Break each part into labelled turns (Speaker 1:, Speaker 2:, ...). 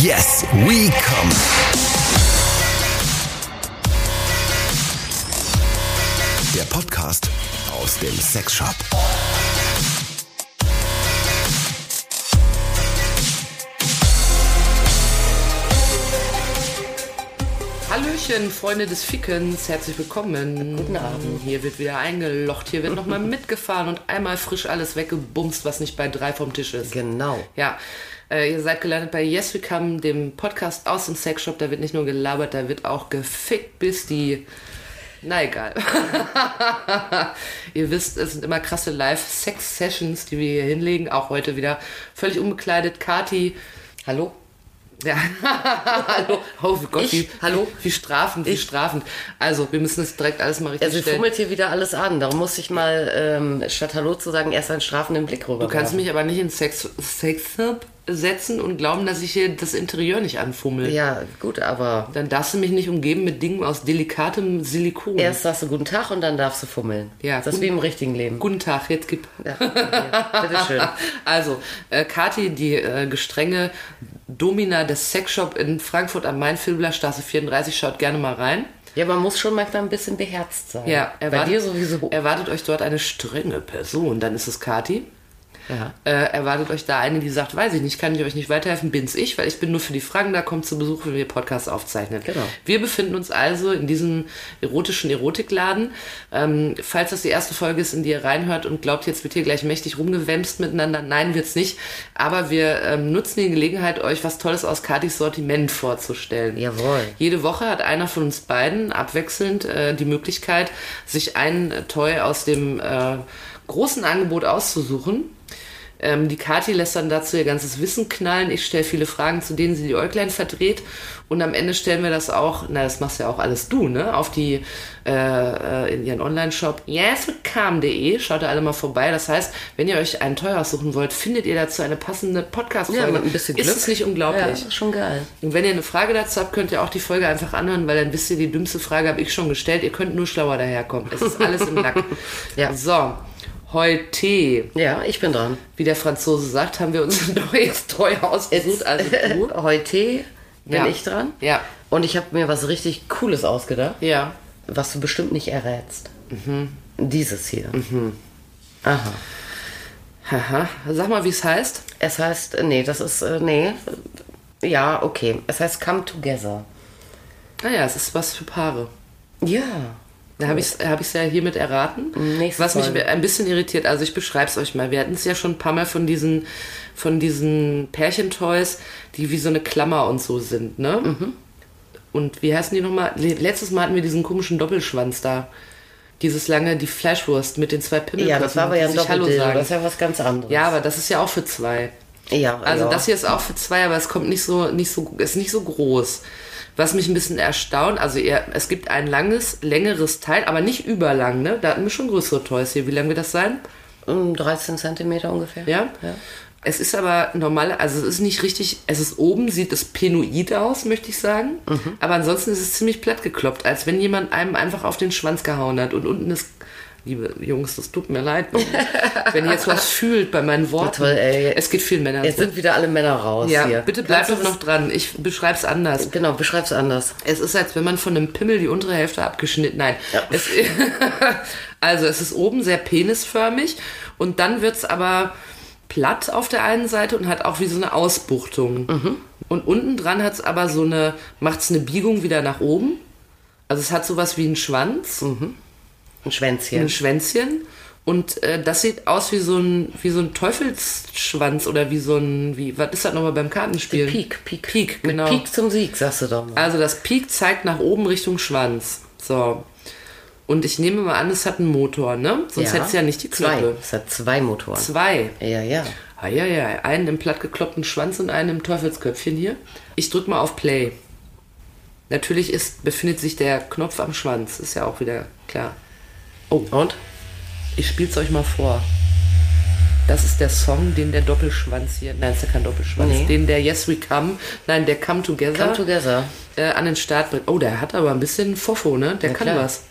Speaker 1: Yes, we come. Der Podcast aus dem Sexshop.
Speaker 2: Hallöchen, Freunde des Fickens, herzlich willkommen.
Speaker 3: Guten Abend.
Speaker 2: Hier wird wieder eingelocht, hier wird nochmal mitgefahren und einmal frisch alles weggebumst, was nicht bei drei vom Tisch ist.
Speaker 3: Genau.
Speaker 2: Ja, äh, ihr seid gelandet bei Yes We Come, dem Podcast aus dem Sexshop. Da wird nicht nur gelabert, da wird auch gefickt, bis die... Na egal. ihr wisst, es sind immer krasse Live-Sex-Sessions, die wir hier hinlegen. Auch heute wieder völlig unbekleidet. Kati,
Speaker 3: Hallo?
Speaker 2: ja, hallo. Oh Gott,
Speaker 3: Ich?
Speaker 2: wie,
Speaker 3: Hallo?
Speaker 2: Wie strafend, wie strafend. Also, wir müssen das direkt alles mal richtig
Speaker 3: Also,
Speaker 2: stellen.
Speaker 3: fummelt hier wieder alles an. Darum muss ich mal, ähm, statt Hallo zu sagen, erst einen strafenden Blick rüber.
Speaker 2: Du kannst mich aber nicht in Sex, Sex setzen und glauben, dass ich hier das Interieur nicht anfummel.
Speaker 3: Ja, gut, aber
Speaker 2: Dann darfst du mich nicht umgeben mit Dingen aus delikatem Silikon.
Speaker 3: erst sagst du guten Tag und dann darfst du fummeln.
Speaker 2: Ja,
Speaker 3: Das ist wie im richtigen Leben.
Speaker 2: Guten Tag, jetzt gib.
Speaker 3: Ja, okay. Bitteschön.
Speaker 2: Also, äh, Kathi, die äh, gestrenge Domina des Sexshop in Frankfurt am Main, Filblerstraße 34, schaut gerne mal rein.
Speaker 3: Ja, man muss schon manchmal ein bisschen beherzt sein.
Speaker 2: Ja,
Speaker 3: Bei
Speaker 2: erwartet,
Speaker 3: dir sowieso.
Speaker 2: Erwartet euch dort eine strenge Person, dann ist es Kathi.
Speaker 3: Ja.
Speaker 2: Äh, erwartet euch da eine, die sagt, weiß ich nicht, kann ich euch nicht weiterhelfen, bin's ich, weil ich bin nur für die Fragen da, kommt zu Besuch, wenn wir Podcasts aufzeichnen.
Speaker 3: Genau.
Speaker 2: Wir befinden uns also in diesem erotischen Erotikladen. Ähm, falls das die erste Folge ist, in die ihr reinhört und glaubt, jetzt wird hier gleich mächtig rumgewämst miteinander, nein, wird's nicht. Aber wir ähm, nutzen die Gelegenheit, euch was Tolles aus Katis Sortiment vorzustellen.
Speaker 3: Jawohl.
Speaker 2: Jede Woche hat einer von uns beiden abwechselnd äh, die Möglichkeit, sich ein Toy aus dem äh, großen Angebot auszusuchen. Ähm, die Kathi lässt dann dazu ihr ganzes Wissen knallen. Ich stelle viele Fragen, zu denen sie die Äuglein verdreht. Und am Ende stellen wir das auch, na, das machst ja auch alles du, ne? Auf die, äh, äh, in ihren Online-Shop yeswithcam.de. Schaut da alle mal vorbei. Das heißt, wenn ihr euch einen Toy aussuchen wollt, findet ihr dazu eine passende Podcast-Folge.
Speaker 3: Ja, mit ein bisschen
Speaker 2: Ist
Speaker 3: Glück.
Speaker 2: es nicht unglaublich?
Speaker 3: Ja, schon geil.
Speaker 2: Und wenn ihr eine Frage dazu habt, könnt ihr auch die Folge einfach anhören, weil dann wisst ihr, die dümmste Frage habe ich schon gestellt. Ihr könnt nur schlauer daherkommen. Es ist alles im Lack.
Speaker 3: Ja.
Speaker 2: So, heute,
Speaker 3: Ja, ich bin dran.
Speaker 2: wie der Franzose sagt, haben wir uns ein neues Treu ausgesucht. Also du.
Speaker 3: Heute bin
Speaker 2: Ja.
Speaker 3: ich dran.
Speaker 2: Ja,
Speaker 3: Und ich habe mir was richtig Cooles ausgedacht.
Speaker 2: ja.
Speaker 3: was du bestimmt nicht errätst.
Speaker 2: Mhm.
Speaker 3: Dieses hier. Aha.
Speaker 2: Haha. Sag mal, wie es heißt.
Speaker 3: Es heißt, äh, nee, das ist, äh, nee. Ja, okay. Es heißt Come Together.
Speaker 2: Naja, Ah es ist was für Paare.
Speaker 3: Ja.
Speaker 2: Da habe ich es hab ich's ja hiermit erraten.
Speaker 3: Nächste
Speaker 2: was mich
Speaker 3: Folge.
Speaker 2: ein bisschen irritiert, also ich beschreibe es euch mal. Wir hatten es ja schon ein paar Mal von diesen, von diesen Pärchentoys, die wie so eine Klammer und so sind, ne?
Speaker 3: Mhm.
Speaker 2: Und wie heißen die nochmal? Le- Letztes Mal hatten wir diesen komischen Doppelschwanz da. Dieses lange, die Fleischwurst mit den zwei Pimmelköpfen.
Speaker 3: Ja, das war aber ja ein Doppeldildo. Das ist ja was ganz anderes.
Speaker 2: Ja, aber das ist ja auch für zwei.
Speaker 3: ja
Speaker 2: Also
Speaker 3: ja.
Speaker 2: das hier ist auch für zwei, aber es kommt nicht so, nicht so, ist nicht so groß. Was mich ein bisschen erstaunt, also ihr, es gibt ein langes, längeres Teil, aber nicht überlang, ne? Da hatten wir schon größere Toys hier. Wie lang wird das sein?
Speaker 3: Um 13 Zentimeter ungefähr.
Speaker 2: Ja?
Speaker 3: ja.
Speaker 2: Es ist aber normal, also es ist nicht richtig, es ist oben, sieht es penoid aus, möchte ich sagen.
Speaker 3: Mhm.
Speaker 2: Aber ansonsten ist es ziemlich platt gekloppt, als wenn jemand einem einfach auf den Schwanz gehauen hat. Und unten ist, liebe Jungs, das tut mir leid, wenn, wenn ihr jetzt was fühlt bei meinen Worten.
Speaker 3: toll, ey.
Speaker 2: Es geht vielen Männern
Speaker 3: Jetzt
Speaker 2: so.
Speaker 3: sind wieder alle Männer raus
Speaker 2: Ja,
Speaker 3: hier.
Speaker 2: bitte bleib doch noch dran. Ich beschreibe es anders.
Speaker 3: Genau, beschreib's anders.
Speaker 2: Es ist, als wenn man von einem Pimmel die untere Hälfte abgeschnitten. Nein.
Speaker 3: Ja.
Speaker 2: Es, also es ist oben sehr penisförmig und dann wird es aber platt auf der einen Seite und hat auch wie so eine Ausbuchtung.
Speaker 3: Mhm.
Speaker 2: Und unten dran hat es aber so eine, macht es eine Biegung wieder nach oben. Also es hat sowas wie einen Schwanz,
Speaker 3: Ein Schwänzchen.
Speaker 2: ein Schwänzchen. Und äh, das sieht aus wie so ein, wie so ein Teufelsschwanz oder wie so ein, wie, was ist das nochmal beim Kartenspielen?
Speaker 3: Peak, Peak.
Speaker 2: Peak, genau.
Speaker 3: Peak zum Sieg, sagst du doch mal.
Speaker 2: Also das Peak zeigt nach oben Richtung Schwanz. So. Und ich nehme mal an, es hat einen Motor, ne? Sonst hätte es ja nicht die
Speaker 3: Zwei.
Speaker 2: Klappe.
Speaker 3: Es hat zwei Motoren.
Speaker 2: Zwei.
Speaker 3: Ja, ja.
Speaker 2: Ah, ja, ja. Einen im plattgekloppten Schwanz und einen im Teufelsköpfchen hier. Ich drück mal auf Play. Natürlich ist, befindet sich der Knopf am Schwanz. Ist ja auch wieder klar. Oh,
Speaker 3: Und?
Speaker 2: ich spiel's euch mal vor. Das ist der Song, den der Doppelschwanz hier, nein, ist ja kein Doppelschwanz,
Speaker 3: Nee.
Speaker 2: den der Yes We Come, nein, der Come Together,
Speaker 3: Come Together.
Speaker 2: äh, an den Start bringt. Oh, der hat aber ein bisschen Fofo, ne? Der
Speaker 3: Ja,
Speaker 2: kann
Speaker 3: klar.
Speaker 2: was.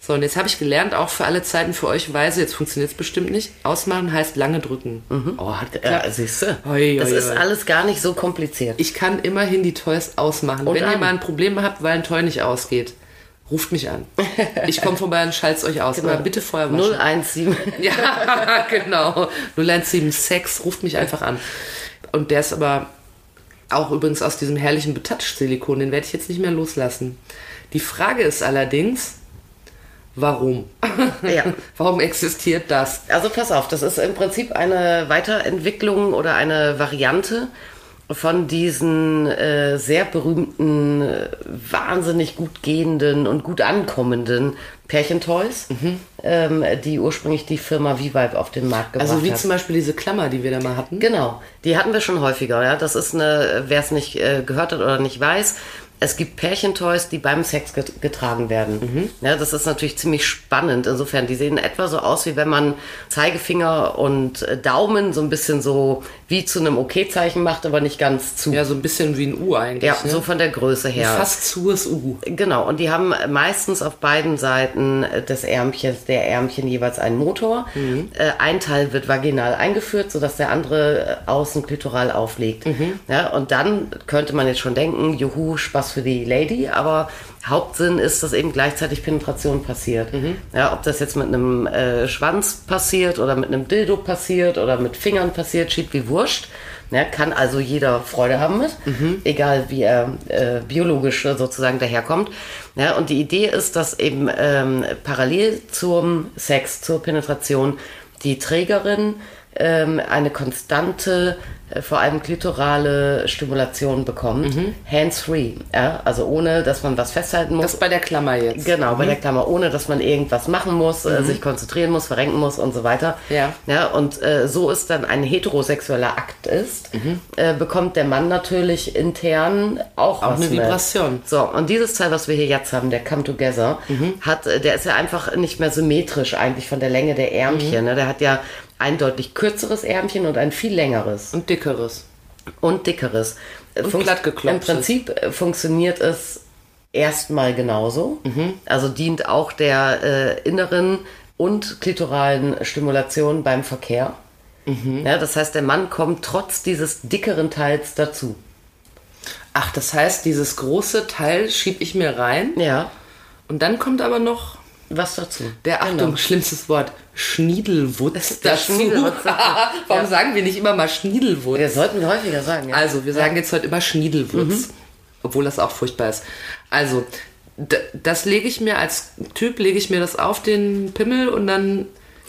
Speaker 2: So, und jetzt habe ich gelernt, auch für alle Zeiten für euch weise, jetzt funktioniert es bestimmt nicht. Ausmachen heißt lange drücken. Oh, hat geklappt.
Speaker 3: Ja, siehst du. Das ist alles gar nicht so kompliziert.
Speaker 2: Ich kann immerhin die Toys ausmachen.
Speaker 3: Und
Speaker 2: Wenn ihr
Speaker 3: an.
Speaker 2: mal ein Problem habt, weil ein Toy nicht ausgeht, ruft mich an. Ich komme vorbei und schalt's euch aus.
Speaker 3: Genau.
Speaker 2: Aber bitte vorher waschen.
Speaker 3: 017.
Speaker 2: Ja, genau. 0176, ruft mich einfach an. Und der ist aber auch übrigens aus diesem herrlichen Betouch-Silikon, den werde ich jetzt nicht mehr loslassen. Die Frage ist allerdings, warum?
Speaker 3: Ja.
Speaker 2: Warum existiert das?
Speaker 3: Also pass auf, das ist im Prinzip eine Weiterentwicklung oder eine Variante von diesen äh, sehr berühmten, äh, wahnsinnig gut gehenden und gut ankommenden Pärchentoys, ähm, die ursprünglich die Firma V-Vibe auf den Markt gebracht
Speaker 2: Also wie
Speaker 3: hat.
Speaker 2: zum Beispiel diese Klammer, die wir da mal hatten.
Speaker 3: Genau, die hatten wir schon häufiger. Ja? Das ist eine, wer es nicht äh, gehört hat oder nicht weiß, es gibt Pärchentoys, die beim Sex get getragen werden. Ja, das ist natürlich ziemlich spannend. Insofern, die sehen etwa so aus, wie wenn man Zeigefinger und äh, Daumen so ein bisschen so wie zu einem OK-Zeichen macht, aber nicht ganz zu.
Speaker 2: Ja, so ein bisschen wie ein U eigentlich.
Speaker 3: Ja,
Speaker 2: ne?
Speaker 3: so von der Größe her.
Speaker 2: Fast zues U.
Speaker 3: Genau, und die haben meistens auf beiden Seiten des Ärmchens, der Ärmchen jeweils einen Motor. Äh, ein Teil wird vaginal eingeführt, sodass der andere äh, außen klitoral aufliegt. Ja, und dann könnte man jetzt schon denken, juhu, Spaß für die Lady, aber Hauptsinn ist, dass eben gleichzeitig Penetration passiert. Ja, ob das jetzt mit einem äh, Schwanz passiert oder mit einem Dildo passiert oder mit Fingern passiert, schiebt wie wurscht. Ja, kann also jeder Freude haben mit, egal wie er äh, biologisch sozusagen daherkommt. Ja, und die Idee ist, dass eben ähm, parallel zum Sex, zur Penetration, die Trägerin ähm, eine konstante, vor allem klitorale Stimulation bekommt. Hands-free, ja, also ohne, dass man was festhalten muss.
Speaker 2: Das bei der Klammer jetzt.
Speaker 3: Genau, bei der Klammer, ohne dass man irgendwas machen muss, äh, sich konzentrieren muss, verrenken muss und so weiter.
Speaker 2: Ja.
Speaker 3: ja und äh, so es dann ein heterosexueller Akt ist, äh, bekommt der Mann natürlich intern auch,
Speaker 2: Auch eine
Speaker 3: mit.
Speaker 2: Vibration.
Speaker 3: So, und dieses Teil, was wir hier jetzt haben, der Come Together, hat, äh, der ist ja einfach nicht mehr symmetrisch eigentlich von der Länge der Ärmchen. Ne? Der hat ja ein deutlich kürzeres Ärmchen und ein viel längeres
Speaker 2: Und dickeres.
Speaker 3: und dickeres.
Speaker 2: Und
Speaker 3: funkt-
Speaker 2: glattgeklopftes.
Speaker 3: Im Prinzip äh, funktioniert es erstmal genauso.
Speaker 2: Mhm.
Speaker 3: Also dient auch der äh, inneren und klitoralen Stimulation beim Verkehr.
Speaker 2: Mhm.
Speaker 3: Ja, das heißt, der Mann kommt trotz dieses dickeren Teils dazu.
Speaker 2: Ach, das heißt, dieses große Teil schieb ich mir rein
Speaker 3: Ja,
Speaker 2: und dann kommt aber noch
Speaker 3: was dazu?
Speaker 2: der, Achtung,
Speaker 3: Genau.
Speaker 2: schlimmstes Wort, Schniedelwutz
Speaker 3: Der
Speaker 2: dazu.
Speaker 3: Schniedelwutz.
Speaker 2: Warum
Speaker 3: Ja.
Speaker 2: sagen wir nicht immer mal Schniedelwutz?
Speaker 3: Wir sollten häufiger sagen. Ja.
Speaker 2: Also, wir sagen jetzt heute immer Schniedelwurz.
Speaker 3: Mhm.
Speaker 2: Obwohl das auch furchtbar ist. Also, das lege ich mir als Typ, lege ich mir das auf den Pimmel und dann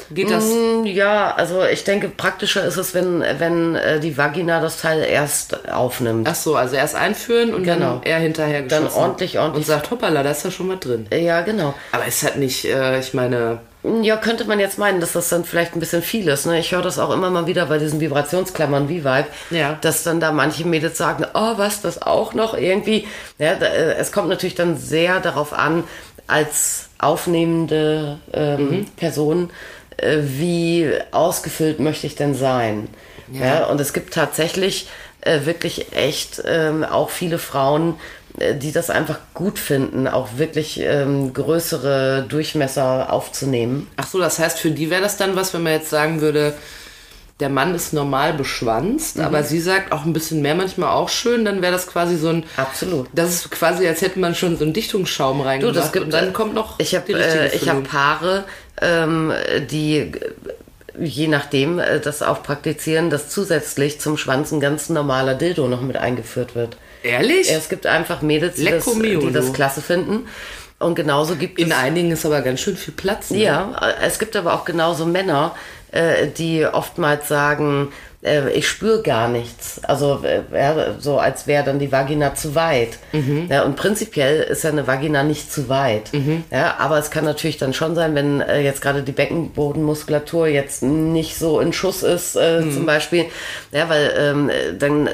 Speaker 2: geht das.
Speaker 3: Mm, Ja, also ich denke, praktischer ist es, wenn, wenn äh, die Vagina das Teil erst aufnimmt.
Speaker 2: Ach so, also erst einführen und
Speaker 3: Genau.
Speaker 2: dann er hinterher
Speaker 3: Dann
Speaker 2: geschossen.
Speaker 3: ordentlich, ordentlich.
Speaker 2: Und sagt, hoppala, da ist ja schon mal drin.
Speaker 3: Ja, genau.
Speaker 2: Aber es hat nicht, äh, ich meine,
Speaker 3: Ja, könnte man jetzt meinen, dass das dann vielleicht ein bisschen viel ist. Ne? Ich höre das auch immer mal wieder bei diesen Vibrationsklammern wie Vibe,
Speaker 2: Ja.
Speaker 3: dass dann da manche Mädels sagen, oh, was, das auch noch irgendwie. Ja, da, äh, es kommt natürlich dann sehr darauf an, als aufnehmende ähm, Person, äh, wie ausgefüllt möchte ich denn sein. Ja. und es gibt tatsächlich äh, wirklich echt ähm, auch viele Frauen, äh, die das einfach gut finden, auch wirklich ähm, größere Durchmesser aufzunehmen.
Speaker 2: ach so, das heißt, für die wäre das dann was, wenn man jetzt sagen würde, der Mann ist normal beschwanzt,
Speaker 3: Mhm.
Speaker 2: aber sie sagt auch ein bisschen mehr manchmal auch schön, dann wäre das quasi so ein.
Speaker 3: Absolut.
Speaker 2: Das ist quasi, als hätte man schon so einen Dichtungsschaum
Speaker 3: Du,
Speaker 2: reingemacht.
Speaker 3: das gibt,
Speaker 2: und dann kommt noch
Speaker 3: Ich habe äh, ich hab. Paare, ähm, die je nachdem äh, das auch praktizieren, dass zusätzlich zum Schwanz ein ganz normaler Dildo noch mit eingeführt wird.
Speaker 2: Ehrlich?
Speaker 3: Es gibt einfach Mädels, die, das, die das klasse finden. Und genauso gibt
Speaker 2: In
Speaker 3: es.
Speaker 2: einigen ist aber ganz schön viel Platz. Ne?
Speaker 3: Ja, äh, es gibt aber auch genauso Männer, äh, die oftmals sagen, äh, ich spüre gar nichts. Also äh, ja, so als wäre dann die Vagina zu weit. Ja, und prinzipiell ist ja eine Vagina nicht zu weit. Ja, aber es kann natürlich dann schon sein, wenn äh, jetzt gerade die Beckenbodenmuskulatur jetzt nicht so in Schuss ist, äh, zum Beispiel. Ja, weil ähm, äh, dann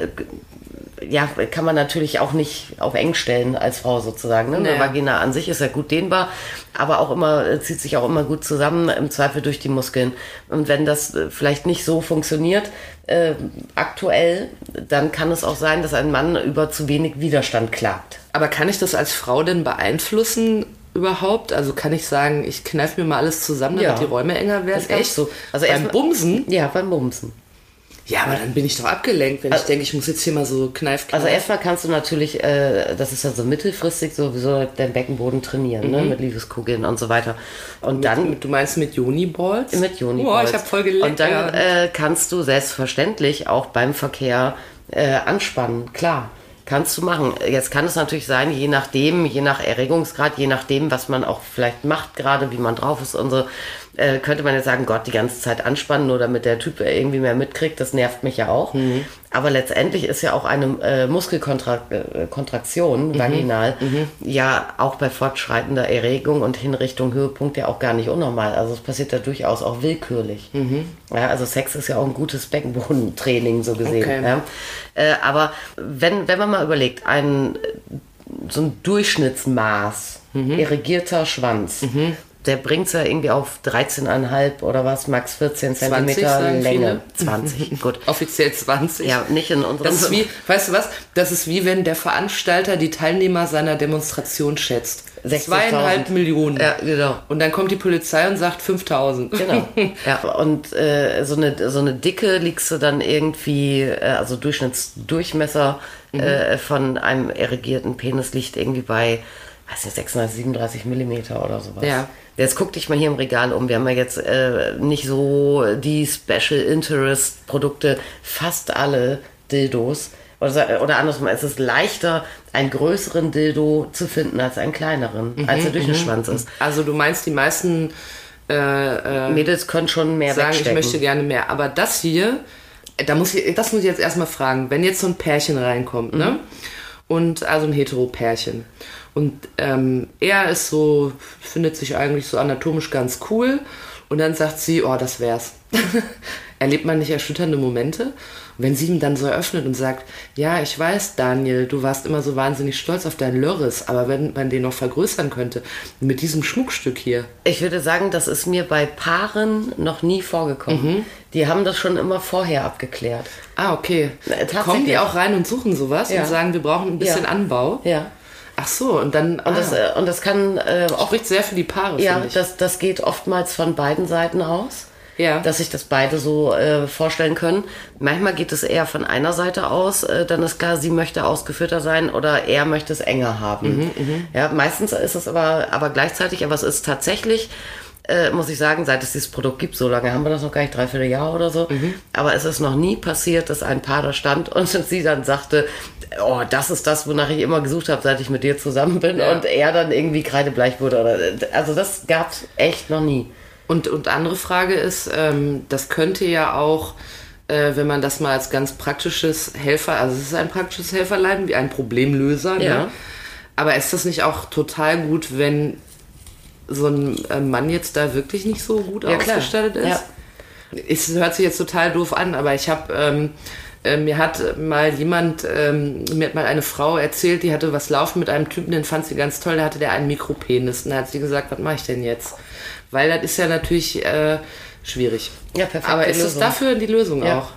Speaker 3: ja, kann man natürlich auch nicht auf eng stellen als Frau sozusagen. Ne?
Speaker 2: Naja.
Speaker 3: Vagina an sich ist ja gut dehnbar, aber auch immer, äh, zieht sich auch immer gut zusammen, im Zweifel durch die Muskeln. Und wenn das äh, vielleicht nicht so funktioniert, äh, aktuell, dann kann es auch sein, dass ein Mann über zu wenig Widerstand klagt.
Speaker 2: Aber kann ich das als Frau denn beeinflussen, überhaupt? Also kann ich sagen, ich kneife mir mal alles zusammen, damit
Speaker 3: Ja.
Speaker 2: die Räume enger werden?
Speaker 3: Das kannst du. Also
Speaker 2: beim Bumsen?
Speaker 3: Ja, beim Bumsen.
Speaker 2: Ja, aber dann bin ich doch abgelenkt, wenn ich denke, ich muss jetzt hier mal so kneif.
Speaker 3: Also erstmal kannst du natürlich, äh, das ist ja so mittelfristig sowieso deinen Beckenboden trainieren, ne, mit Liebeskugeln und so weiter. Und dann
Speaker 2: mit, du meinst mit Joni-Balls?
Speaker 3: mit Juni.
Speaker 2: Oh, ich habe voll geleckt.
Speaker 3: Und dann äh, kannst du selbstverständlich auch beim Verkehr äh, anspannen, klar. Kannst du machen. Jetzt kann es natürlich sein, je nachdem, je nach Erregungsgrad, je nachdem, was man auch vielleicht macht, gerade wie man drauf ist und so, äh, könnte man jetzt sagen, Gott, die ganze Zeit anspannen, nur damit der Typ irgendwie mehr mitkriegt, das nervt mich ja auch. Aber letztendlich ist ja auch eine äh, Muskelkontraktion vaginal ja auch bei fortschreitender Erregung und Hinrichtung Höhepunkt ja auch gar nicht unnormal. Also es passiert ja durchaus auch willkürlich. Ja, also Sex ist ja auch ein gutes Beckenbodentraining so gesehen.
Speaker 2: Okay.
Speaker 3: Ja. Äh, aber wenn, wenn man mal überlegt, ein so ein Durchschnittsmaß, irrigierter Schwanz, der bringt es ja irgendwie auf 13,5 oder was, max 14
Speaker 2: 20
Speaker 3: Zentimeter Länge. 20, gut.
Speaker 2: Offiziell 20.
Speaker 3: Ja, nicht in unserem...
Speaker 2: Das ist wie, weißt du was? Das ist wie wenn der Veranstalter die Teilnehmer seiner Demonstration schätzt.
Speaker 3: 60.000.
Speaker 2: Zweieinhalb Millionen.
Speaker 3: Ja, genau.
Speaker 2: Und dann kommt die Polizei und sagt 5000.
Speaker 3: Genau. Ja, und äh, so, eine, so eine Dicke liegst du dann irgendwie, äh, also Durchschnittsdurchmesser
Speaker 2: Mhm.
Speaker 3: äh, von einem erregierten Penis liegt irgendwie bei, weiß nicht, 36, 37 Millimeter oder sowas.
Speaker 2: Ja.
Speaker 3: Jetzt guck dich mal hier im Regal um. Wir haben ja jetzt äh, nicht so die Special Interest Produkte, fast alle Dildos. Oder, oder andersrum, es ist leichter, einen größeren Dildo zu finden als einen kleineren,
Speaker 2: Mhm,
Speaker 3: als er durch den Schwanz ist.
Speaker 2: Also du meinst, die meisten äh,
Speaker 3: Mädels können schon mehr
Speaker 2: sagen, ich
Speaker 3: wegstecken.
Speaker 2: möchte gerne mehr. Aber das hier, da muss ich, das muss ich jetzt erstmal fragen. Wenn jetzt so ein Pärchen reinkommt,
Speaker 3: Mhm.
Speaker 2: ne? Und also ein Hetero-Pärchen. Und ähm, er ist so, findet sich eigentlich so anatomisch ganz cool. Und dann sagt sie, oh, das wär's. Erlebt man nicht erschütternde Momente? Und wenn sie ihm dann so eröffnet und sagt, ja, ich weiß, Daniel, du warst immer so wahnsinnig stolz auf dein Lörres, aber wenn man den noch vergrößern könnte, mit diesem Schmuckstück hier,
Speaker 3: Ich würde sagen, das ist mir bei Paaren noch nie vorgekommen. Die haben das schon immer vorher abgeklärt.
Speaker 2: Ah, okay.
Speaker 3: Äh.
Speaker 2: Kommen die auch rein und suchen sowas
Speaker 3: Ja.
Speaker 2: und sagen, wir brauchen ein bisschen
Speaker 3: Ja.
Speaker 2: Anbau?
Speaker 3: Ja.
Speaker 2: Ach so, und dann
Speaker 3: Und, das,
Speaker 2: ah,
Speaker 3: äh, und das kann äh, auch,
Speaker 2: spricht sehr für die Paare,
Speaker 3: ja,
Speaker 2: ich.
Speaker 3: das, das geht oftmals von beiden Seiten aus.
Speaker 2: Ja.
Speaker 3: Dass sich das beide so äh, vorstellen können. Manchmal geht es eher von einer Seite aus, äh, dann ist klar, sie möchte ausgeführter sein oder er möchte es enger haben.
Speaker 2: Mhm,
Speaker 3: ja, meistens ist es aber, aber gleichzeitig, aber es ist tatsächlich, äh, muss ich sagen, seit es dieses Produkt gibt, so lange haben wir das noch gar nicht, dreiviertel Jahr oder so,
Speaker 2: Mhm.
Speaker 3: aber es ist noch nie passiert, dass ein Paar da stand und sie dann sagte, oh, das ist das, wonach ich immer gesucht habe, seit ich mit dir zusammen bin
Speaker 2: Ja.
Speaker 3: und er dann irgendwie kreidebleich wurde. Oder, also das gab's echt noch nie.
Speaker 2: Und, und andere Frage ist, ähm, das könnte ja auch, äh, wenn man das mal als ganz praktisches Helfer, also es ist ein praktisches Helferlein, wie ein Problemlöser,
Speaker 3: Ja.
Speaker 2: ne? aber ist das nicht auch total gut, wenn so ein äh, Mann jetzt da wirklich nicht so gut
Speaker 3: Ja, klar.
Speaker 2: ausgestattet ist?
Speaker 3: Ja.
Speaker 2: Es hört sich jetzt total doof an, aber ich habe, ähm, äh, mir hat mal jemand, ähm, mir hat mal eine Frau erzählt, die hatte was laufen mit einem Typen, den fand sie ganz toll, da hatte der einen Mikropenis. Und da hat sie gesagt, was mache ich denn jetzt? Weil das ist ja natürlich äh, schwierig.
Speaker 3: Ja, perfekte
Speaker 2: Aber ist
Speaker 3: Lösung.
Speaker 2: dafür die Lösung
Speaker 3: Ja.
Speaker 2: auch?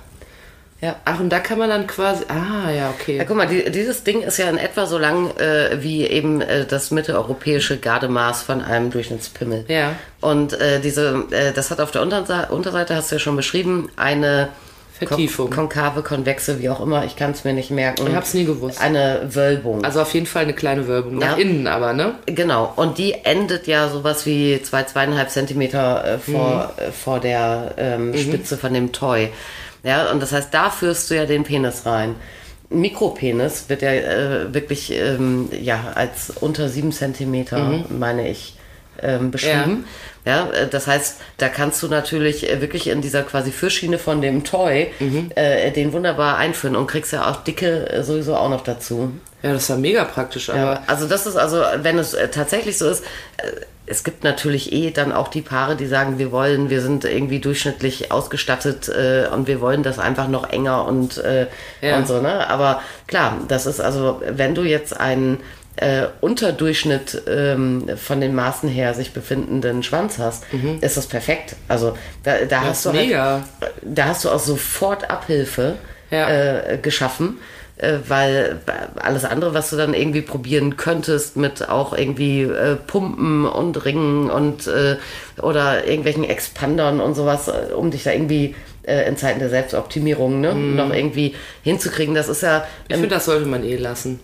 Speaker 3: Ja.
Speaker 2: Ach, und da kann man dann quasi, ah, ja, okay.
Speaker 3: Ja, guck mal, die, dieses Ding ist ja in etwa so lang äh, wie eben äh, das mitteleuropäische Gardemaß von einem Durchschnittspimmel.
Speaker 2: Ja.
Speaker 3: Und äh, diese, äh, das hat auf der Unterseite, Unterseite, hast du ja schon beschrieben, eine
Speaker 2: Vertiefung.
Speaker 3: Kon konkave, konvexe, wie auch immer, ich kann es mir nicht merken.
Speaker 2: Ich hab's nie gewusst.
Speaker 3: Eine Wölbung.
Speaker 2: Also auf jeden Fall eine kleine Wölbung. Nach
Speaker 3: Ja.
Speaker 2: innen aber, ne?
Speaker 3: Genau, und die endet ja sowas wie zwei, zweieinhalb Zentimeter äh, vor, äh, vor der ähm, Spitze von dem Toy. Ja, und das heißt, da führst du ja den Penis rein. Ein Mikropenis wird ja äh, wirklich ähm, ja, als unter sieben Zentimeter, meine ich, ähm, beschrieben. Ja. äh, das heißt, da kannst du natürlich äh, wirklich in dieser quasi Fürschiene von dem Toy äh, den wunderbar einführen und kriegst ja auch dicke äh, sowieso auch noch dazu.
Speaker 2: Ja, das ist ja mega praktisch, aber
Speaker 3: Ja, also das ist also, wenn es tatsächlich so ist, es gibt natürlich eh dann auch die Paare, die sagen, wir wollen, wir sind irgendwie durchschnittlich ausgestattet äh, und wir wollen das einfach noch enger und, äh,
Speaker 2: Ja.
Speaker 3: und so, ne? Aber klar, das ist also, wenn du jetzt einen äh, Unterdurchschnitt ähm, von den Maßen her sich befindenden Schwanz hast, ist das perfekt. Also da, da hast du
Speaker 2: mega.
Speaker 3: Halt, da hast du auch sofort Abhilfe
Speaker 2: Ja.
Speaker 3: äh, geschaffen. äh, weil alles andere, was du dann irgendwie probieren könntest mit auch irgendwie äh, Pumpen und Ringen und äh, oder irgendwelchen Expandern und sowas, äh, um dich da irgendwie äh, in Zeiten der Selbstoptimierung ne, noch irgendwie hinzukriegen, das ist ja
Speaker 2: Ich finde, das sollte man eh lassen.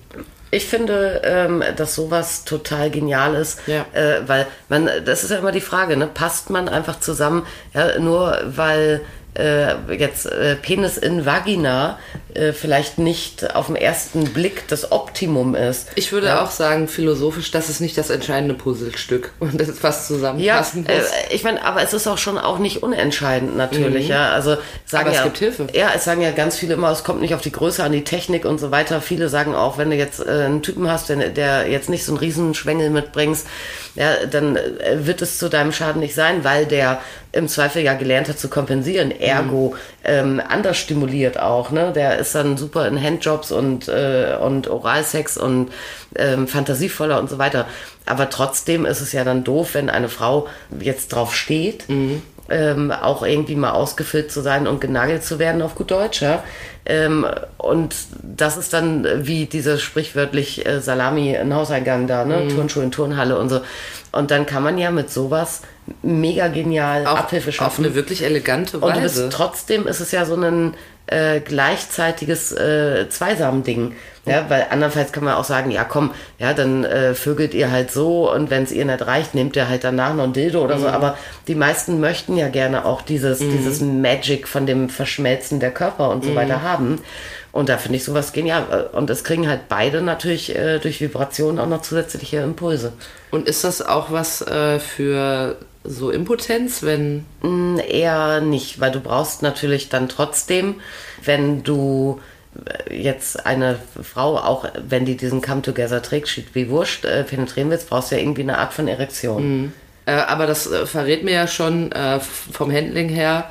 Speaker 3: Ich finde, ähm, dass sowas total genial ist,
Speaker 2: Ja.
Speaker 3: äh, weil man, das ist ja immer die Frage, ne? passt man einfach zusammen, ja, nur weil äh, jetzt äh, Penis in Vagina äh, vielleicht nicht auf den ersten Blick das Optimum ist.
Speaker 2: Ich würde
Speaker 3: ja.
Speaker 2: auch sagen, philosophisch, das ist nicht das entscheidende Puzzlestück und das ist fast
Speaker 3: Ja,
Speaker 2: zusammenpassen
Speaker 3: äh,
Speaker 2: muss.
Speaker 3: ich meine, aber es ist auch schon auch nicht unentscheidend natürlich, ja. Also sagen
Speaker 2: Mhm. Aber es
Speaker 3: ja,
Speaker 2: gibt Hilfe.
Speaker 3: Ja, es sagen ja ganz viele immer, es kommt nicht auf die Größe an, die Technik und so weiter. Viele sagen auch, wenn du jetzt äh, einen Typen hast, der, der jetzt nicht so einen Riesenschwengel mitbringst, ja, dann äh, wird es zu deinem Schaden nicht sein, weil der im Zweifel ja gelernt hat zu kompensieren, ergo ähm, anders stimuliert auch, ne? Der ist dann super in Handjobs und äh, und Oralsex und ähm, fantasievoller und so weiter. Aber trotzdem ist es ja dann doof, wenn eine Frau jetzt drauf steht, ähm, auch irgendwie mal ausgefüllt zu sein und genagelt zu werden auf gut Deutsch, ja. Ähm, und das ist dann äh, wie diese sprichwörtlich äh, Salami in Hauseingang da, ne? Turnschuhe in Turnhalle und so. Und dann kann man ja mit sowas mega genial
Speaker 2: Auf,
Speaker 3: Abhilfe
Speaker 2: auf
Speaker 3: schaffen.
Speaker 2: eine wirklich elegante
Speaker 3: Und du bist,
Speaker 2: Weise.
Speaker 3: trotzdem ist es ja so ein äh, gleichzeitiges äh, Zweisam-Ding. Ja, weil andernfalls kann man auch sagen, ja komm, ja, dann äh, vögelt ihr halt so und wenn es ihr nicht reicht, nehmt ihr halt danach noch ein Dildo oder so. Aber die meisten möchten ja gerne auch dieses, dieses Magic von dem Verschmelzen der Körper und so weiter haben. Und da finde ich sowas genial. Und es kriegen halt beide natürlich äh, durch Vibrationen auch noch zusätzliche Impulse.
Speaker 2: Und ist das auch was äh, für so Impotenz, wenn
Speaker 3: Mm, Eher nicht, weil du brauchst natürlich dann trotzdem, wenn du äh, jetzt eine Frau, auch wenn die diesen Come Together trägt, schied wie Wurscht, äh, penetrieren willst, brauchst du ja irgendwie eine Art von Erektion.
Speaker 2: Äh, aber das äh, verrät mir ja schon äh, vom Handling her,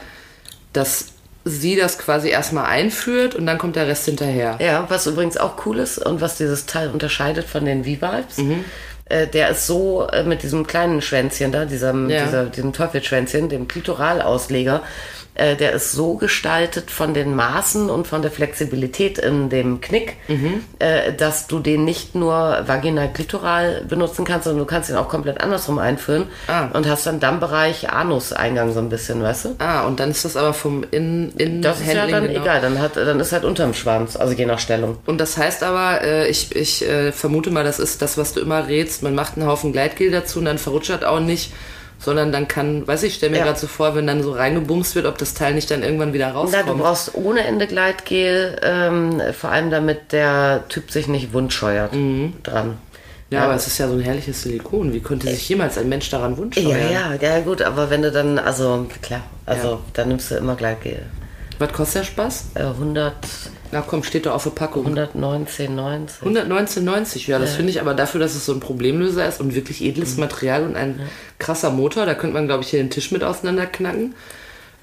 Speaker 2: dass sie das quasi erstmal einführt und dann kommt der Rest hinterher.
Speaker 3: Ja, was übrigens auch cool ist und was dieses Teil unterscheidet von den V-Vibes, äh, der ist so äh, mit diesem kleinen Schwänzchen da, diesem,
Speaker 2: Ja.
Speaker 3: dieser, diesem Teufelschwänzchen, dem Klitoralausleger, äh, der ist so gestaltet von den Maßen und von der Flexibilität in dem Knick, äh, dass du den nicht nur vaginal-klitoral benutzen kannst, sondern du kannst ihn auch komplett andersrum einführen
Speaker 2: Ah.
Speaker 3: und hast dann Dammbereich, Anuseingang so ein bisschen, weißt du?
Speaker 2: Ah, und dann ist das aber vom in, in
Speaker 3: Das ist ja dann
Speaker 2: genau.
Speaker 3: egal, dann, hat, dann ist halt unterm Schwanz, also je nach Stellung.
Speaker 2: Und das heißt aber, äh, ich, ich äh, vermute mal, das ist das, was du immer rätst. Man macht einen Haufen Gleitgel dazu und dann verrutscht auch nicht, sondern dann kann, weiß ich, stell mir
Speaker 3: Ja.
Speaker 2: gerade so vor, wenn dann so reingebumst wird, ob das Teil nicht dann irgendwann wieder
Speaker 3: Na, du
Speaker 2: rauskommt.
Speaker 3: brauchst ohne Ende Gleitgel, ähm, vor allem damit der Typ sich nicht wundscheuert dran.
Speaker 2: ja, aber es ist ja so ein herrliches Silikon. Wie könnte sich jemals ein Mensch daran
Speaker 3: Ja,
Speaker 2: wundscheuern?
Speaker 3: ja, ja, gut, aber wenn du dann, also klar, also
Speaker 2: Ja.
Speaker 3: dann nimmst du immer Gleitgel.
Speaker 2: Was kostet der Spaß?
Speaker 3: Äh, 100,
Speaker 2: Na komm, steht doch auf der Packung.
Speaker 3: 119,90.
Speaker 2: 119,90. Ja, das finde ich aber dafür, dass es so ein Problemlöser ist und wirklich edles Material und ein krasser Motor, da könnte man, glaube ich, hier den Tisch mit auseinanderknacken.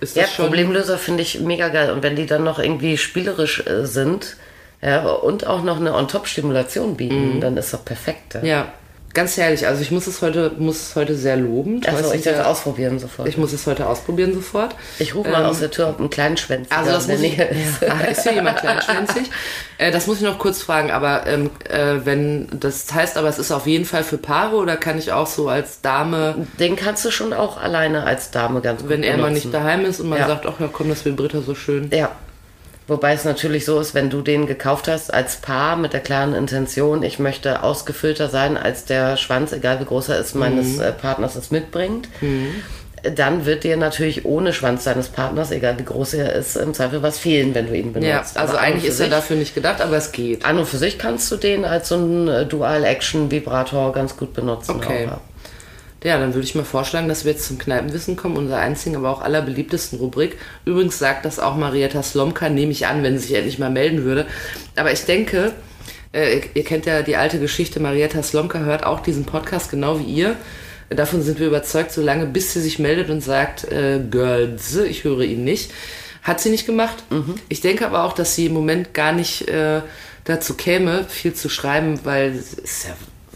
Speaker 2: Ist
Speaker 3: Ja,
Speaker 2: das.
Speaker 3: Problemlöser finde ich mega geil. Und wenn die dann noch irgendwie spielerisch äh, sind ja, und auch noch eine On-Top-Stimulation bieten, dann ist doch perfekt. Ja.
Speaker 2: Ja, ganz herrlich. Also ich muss es heute, muss es heute sehr loben. Du
Speaker 3: Also ich
Speaker 2: ja-
Speaker 3: ausprobieren sofort.
Speaker 2: ich muss es heute ausprobieren sofort.
Speaker 3: Ich rufe mal aus der Tür, ob ein kleinen Schwänzchen
Speaker 2: Also
Speaker 3: da
Speaker 2: das muss ich, ja, ist hier jemand kleinschwänzig? Äh, das muss ich noch kurz fragen, aber ähm, äh, wenn das heißt, aber es ist auf jeden Fall für Paare oder kann ich auch so als Dame,
Speaker 3: Den kannst du schon auch alleine als Dame ganz gut
Speaker 2: wenn er mal nicht daheim ist und man
Speaker 3: Ja.
Speaker 2: sagt, ach ja komm, das vibriert ja so schön.
Speaker 3: Ja. Wobei es natürlich so ist, wenn du den gekauft hast als Paar mit der klaren Intention, ich möchte ausgefüllter sein, als der Schwanz, egal wie groß er ist, meines
Speaker 2: Mhm.
Speaker 3: äh, Partners es mitbringt, dann wird dir natürlich ohne Schwanz deines Partners, egal wie groß er ist, im Zweifel was fehlen, wenn du ihn benutzt.
Speaker 2: Ja, also eigentlich ist er
Speaker 3: sich-
Speaker 2: dafür nicht gedacht, aber es geht.
Speaker 3: An und für sich kannst du den als so einen äh, Dual-Action-Vibrator ganz gut benutzen.
Speaker 2: Okay.
Speaker 3: Auch, ja.
Speaker 2: Dann würde ich mal vorschlagen, dass wir jetzt zum Kneipenwissen kommen, unserer einzigen, aber auch allerbeliebtesten Rubrik. Übrigens sagt das auch Marietta Slomka, nehme ich an, wenn sie sich endlich mal melden würde. Aber ich denke, äh, ihr, kennt ja die alte Geschichte, Marietta Slomka hört auch diesen Podcast genau wie ihr. Davon sind wir überzeugt, solange bis sie sich meldet und sagt, äh, Girls, ich höre ihn nicht. Hat sie nicht gemacht. Ich denke aber auch, dass sie im Moment gar nicht äh, dazu käme, viel zu schreiben, weil es ist ja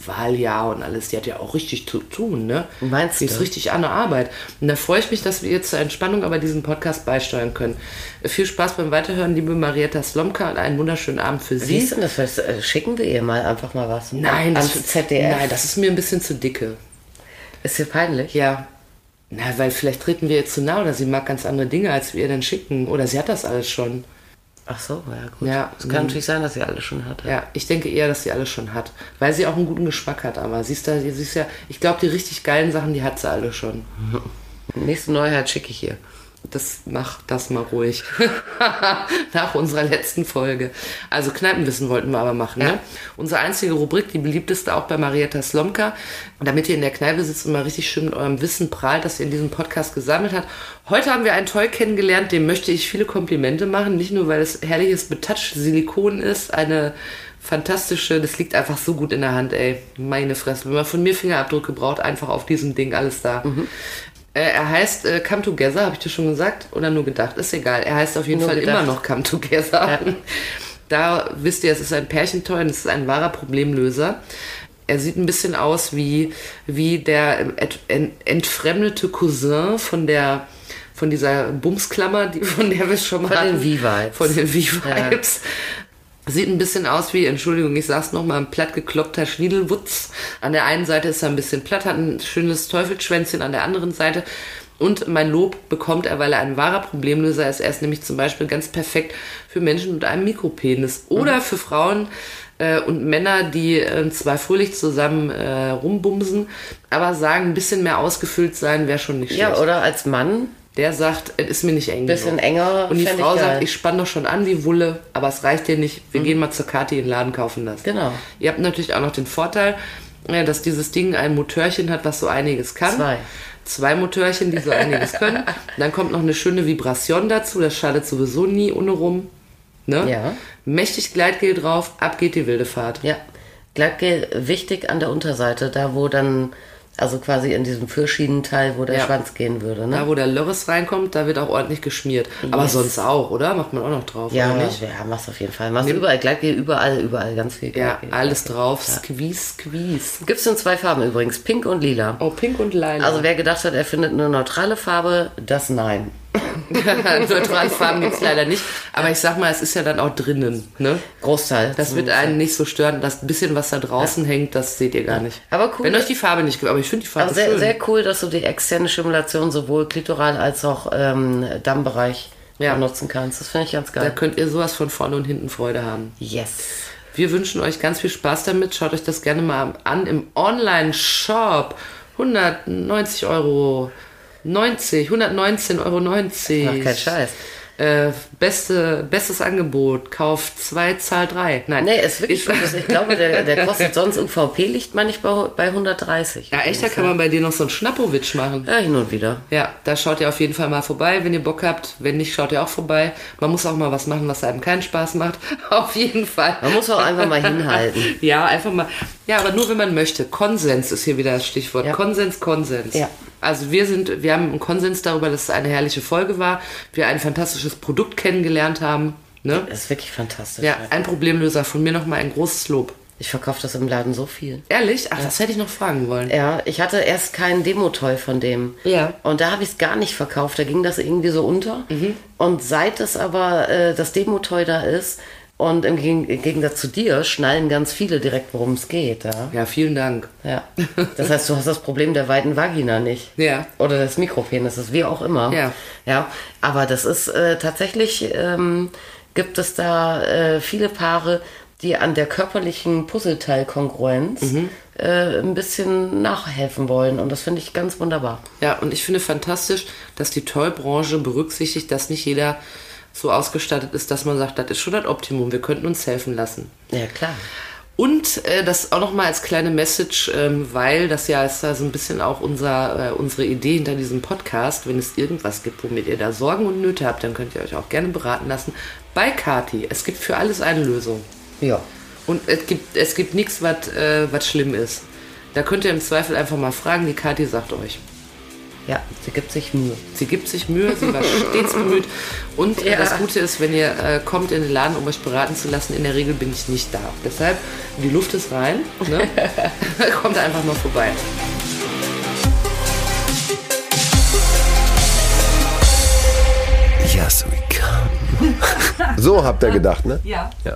Speaker 2: Wahljahr und alles. Die hat ja auch richtig zu tun, ne?
Speaker 3: Meinst
Speaker 2: die ist
Speaker 3: du?
Speaker 2: richtig an der Arbeit. Und da freue ich mich, dass wir jetzt zur Entspannung aber diesen Podcast beisteuern können. Viel Spaß beim Weiterhören, liebe Marietta Slomka, und einen wunderschönen Abend für Sie.
Speaker 3: ist denn das? Was, äh, Schicken wir ihr mal einfach mal was?
Speaker 2: Nein, das,
Speaker 3: ZDF.
Speaker 2: nein, das ist mir ein bisschen zu dicke.
Speaker 3: Ist dir peinlich?
Speaker 2: Ja. Na, weil vielleicht treten wir ihr zu nah oder sie mag ganz andere Dinge, als wir ihr dann schicken. Oder sie hat das alles schon.
Speaker 3: Ach so, ja gut.
Speaker 2: Ja,
Speaker 3: es kann natürlich sein, dass sie alles schon hat.
Speaker 2: Ja, ich denke eher, dass sie alles schon hat. Weil sie auch einen guten Geschmack hat. Aber sie ist da, sie ist ja, ich glaube, die richtig geilen Sachen, die hat sie alle schon.
Speaker 3: Nächste Neuheit schicke ich ihr.
Speaker 2: Das mach das mal ruhig. Nach unserer letzten Folge. Also Kneipenwissen wollten wir aber machen.
Speaker 3: Ja.
Speaker 2: Ne? Unsere einzige Rubrik, die beliebteste auch bei Marietta Slomka. Damit ihr in der Kneipe sitzt und mal richtig schön mit eurem Wissen prahlt, das ihr in diesem Podcast gesammelt habt. Heute haben wir einen Toy kennengelernt, dem möchte ich viele Komplimente machen. Nicht nur, weil es herrliches Betouch Silikon ist, eine fantastische, das liegt einfach so gut in der Hand, ey. Meine Fresse. Wenn man von mir Fingerabdrücke braucht, einfach auf diesem Ding alles da. Äh, er heißt äh, Come Together, habe ich dir schon gesagt? Oder nur gedacht? Ist egal. Er heißt auf jeden
Speaker 3: Nur
Speaker 2: Fall
Speaker 3: gedacht.
Speaker 2: immer noch Come Together. Da wisst ihr, es ist ein Pärchentoy und es ist ein wahrer Problemlöser. Er sieht ein bisschen aus wie, wie der ent, entfremdete Cousin von der von dieser Bumsklammer, die, von der wir schon mal
Speaker 3: Von den. V-Vibes.
Speaker 2: Von den V-Vibes. Sieht ein bisschen aus wie, Entschuldigung, ich sag's nochmal, ein platt gekloppter Schniedelwutz. An der einen Seite ist er ein bisschen platt, hat ein schönes Teufelschwänzchen an der anderen Seite. Und mein Lob bekommt er, weil er ein wahrer Problemlöser ist. Er ist nämlich zum Beispiel ganz perfekt für Menschen mit einem Mikropenis oder für Frauen äh, und Männer, die äh, zwar fröhlich zusammen äh, rumbumsen, aber sagen, ein bisschen mehr ausgefüllt sein wäre schon nicht schlecht.
Speaker 3: Ja, oder als Mann
Speaker 2: Der sagt, es ist mir nicht eng
Speaker 3: bisschen
Speaker 2: genug.
Speaker 3: enger.
Speaker 2: Und die Frau
Speaker 3: ich
Speaker 2: sagt, ich spann doch schon an wie Wulle, aber es reicht dir nicht. Wir gehen mal zur Kati in den Laden kaufen das.
Speaker 3: Genau.
Speaker 2: Ihr habt natürlich auch noch den Vorteil, äh, dass dieses Ding ein Motörchen hat, was so einiges kann.
Speaker 3: Zwei.
Speaker 2: Zwei Motörchen, die so einiges können. Dann kommt noch eine schöne Vibration dazu. Das schadet sowieso nie ohne rum. Ne?
Speaker 3: Ja.
Speaker 2: Mächtig Gleitgel drauf, ab geht die wilde Fahrt.
Speaker 3: Ja. Gleitgel wichtig an der Unterseite, da wo dann, also quasi in diesem Fürschienenteil, wo der
Speaker 2: Ja.
Speaker 3: Schwanz gehen würde. Ne?
Speaker 2: Da, wo der Lörres reinkommt, da wird auch ordentlich geschmiert. Aber
Speaker 3: Yes.
Speaker 2: sonst auch, oder? Macht man auch noch drauf,
Speaker 3: ja,
Speaker 2: oder nicht?
Speaker 3: ja, machst auf jeden Fall. Machst überall Gleitgel, überall, überall ganz viel
Speaker 2: Ja,
Speaker 3: Gleitgel.
Speaker 2: alles drauf. Squeeze, squeeze.
Speaker 3: Gibt's in zwei Farben übrigens, pink und lila.
Speaker 2: Oh, pink und lila.
Speaker 3: Also wer gedacht hat, er findet eine neutrale Farbe, das nein.
Speaker 2: Neutrale Farben gibt es leider nicht. Aber ich sag mal, es ist ja dann auch drinnen. Ne?
Speaker 3: Großteil.
Speaker 2: Das wird einen nicht so stören. Das bisschen, was da draußen hängt, das seht ihr gar nicht.
Speaker 3: Aber cool.
Speaker 2: Wenn euch die Farbe nicht gefällt. Aber ich finde die Farbe
Speaker 3: Aber sehr,
Speaker 2: schön.
Speaker 3: sehr cool, dass du die externe Stimulation sowohl klitoral als auch ähm, Dammbereich
Speaker 2: Ja.
Speaker 3: benutzen kannst. Das finde ich ganz
Speaker 2: da
Speaker 3: geil.
Speaker 2: könnt ihr sowas von vorne und hinten Freude haben.
Speaker 3: Yes.
Speaker 2: Wir wünschen euch ganz viel Spaß damit. Schaut euch das gerne mal an im Online-Shop. 190 Euro. 90, 119,90 Euro.
Speaker 3: Mach keinen Scheiß.
Speaker 2: Äh, beste, bestes Angebot. Kauft zwei, Zahl drei. Nein.
Speaker 3: Nee, ist wirklich gut. Ich glaube, der, der kostet sonst UVP liegt man nicht bei, bei 130.
Speaker 2: Ja, echt, da kann man bei dir noch so einen Schnappowitsch machen.
Speaker 3: Ja, hin und wieder.
Speaker 2: Ja, da schaut ihr auf jeden Fall mal vorbei, wenn ihr Bock habt. Wenn nicht, schaut ihr auch vorbei. Man muss auch mal was machen, was einem keinen Spaß macht. Auf jeden Fall.
Speaker 3: Man muss auch einfach mal hinhalten.
Speaker 2: Ja, einfach mal. Ja, aber nur wenn man möchte. Konsens ist hier wieder das Stichwort.
Speaker 3: Ja.
Speaker 2: Konsens, Konsens.
Speaker 3: Ja.
Speaker 2: Also wir sind, wir haben einen Konsens darüber, dass es eine herrliche Folge war. Wir ein fantastisches Produkt kennengelernt haben. Ne?
Speaker 3: Das ist wirklich fantastisch.
Speaker 2: Ja, ein Problemlöser. Von mir nochmal ein großes Lob.
Speaker 3: Ich verkaufe das im Laden so viel.
Speaker 2: Ehrlich? Ach, das hätte ich noch fragen wollen.
Speaker 3: Ja, ich hatte erst keinen Demo-Toy von dem.
Speaker 2: Ja.
Speaker 3: Und da habe ich es gar nicht verkauft. Da ging das irgendwie so unter.
Speaker 2: Mhm.
Speaker 3: Und seit es aber äh, das Demo-Toy da ist und im, Geg im Gegensatz zu dir schnallen ganz viele direkt, worum es geht. Ja?
Speaker 2: Ja, vielen Dank.
Speaker 3: ja. Das heißt, du hast das Problem der weiten Vagina nicht.
Speaker 2: Ja.
Speaker 3: Oder des Mikropenises, wie auch immer.
Speaker 2: Ja.
Speaker 3: Ja. Aber das ist äh, tatsächlich, ähm, gibt es da äh, viele Paare, die an der körperlichen Puzzleteilkongruenz
Speaker 2: Mhm.
Speaker 3: äh, ein bisschen nachhelfen wollen. Und das finde ich ganz wunderbar.
Speaker 2: Ja, und ich finde fantastisch, dass die Toy-Branche berücksichtigt, dass nicht jeder so ausgestattet ist, dass man sagt, das ist schon das Optimum, wir könnten uns helfen lassen.
Speaker 3: Ja, klar.
Speaker 2: Und äh, das auch nochmal als kleine Message, ähm, weil das ja ist da so ein bisschen auch unser, äh, unsere Idee hinter diesem Podcast. Wenn es irgendwas gibt, womit ihr da Sorgen und Nöte habt, dann könnt ihr euch auch gerne beraten lassen bei Kati. Es gibt für alles eine Lösung.
Speaker 3: Ja.
Speaker 2: Und es gibt, es gibt nichts, was äh, was schlimm ist. Da könnt ihr im Zweifel einfach mal fragen, die Kati sagt euch.
Speaker 3: Ja, sie gibt sich Mühe.
Speaker 2: Sie gibt sich Mühe, sie war stets bemüht. Und
Speaker 3: Ja.
Speaker 2: das Gute ist, wenn ihr äh, kommt in den Laden, um euch beraten zu lassen, in der Regel bin ich nicht da. Deshalb, die Luft ist rein. Ne? kommt einfach mal vorbei.
Speaker 1: Yes, we come. So habt ihr gedacht, ne?
Speaker 2: Ja.
Speaker 1: Ja.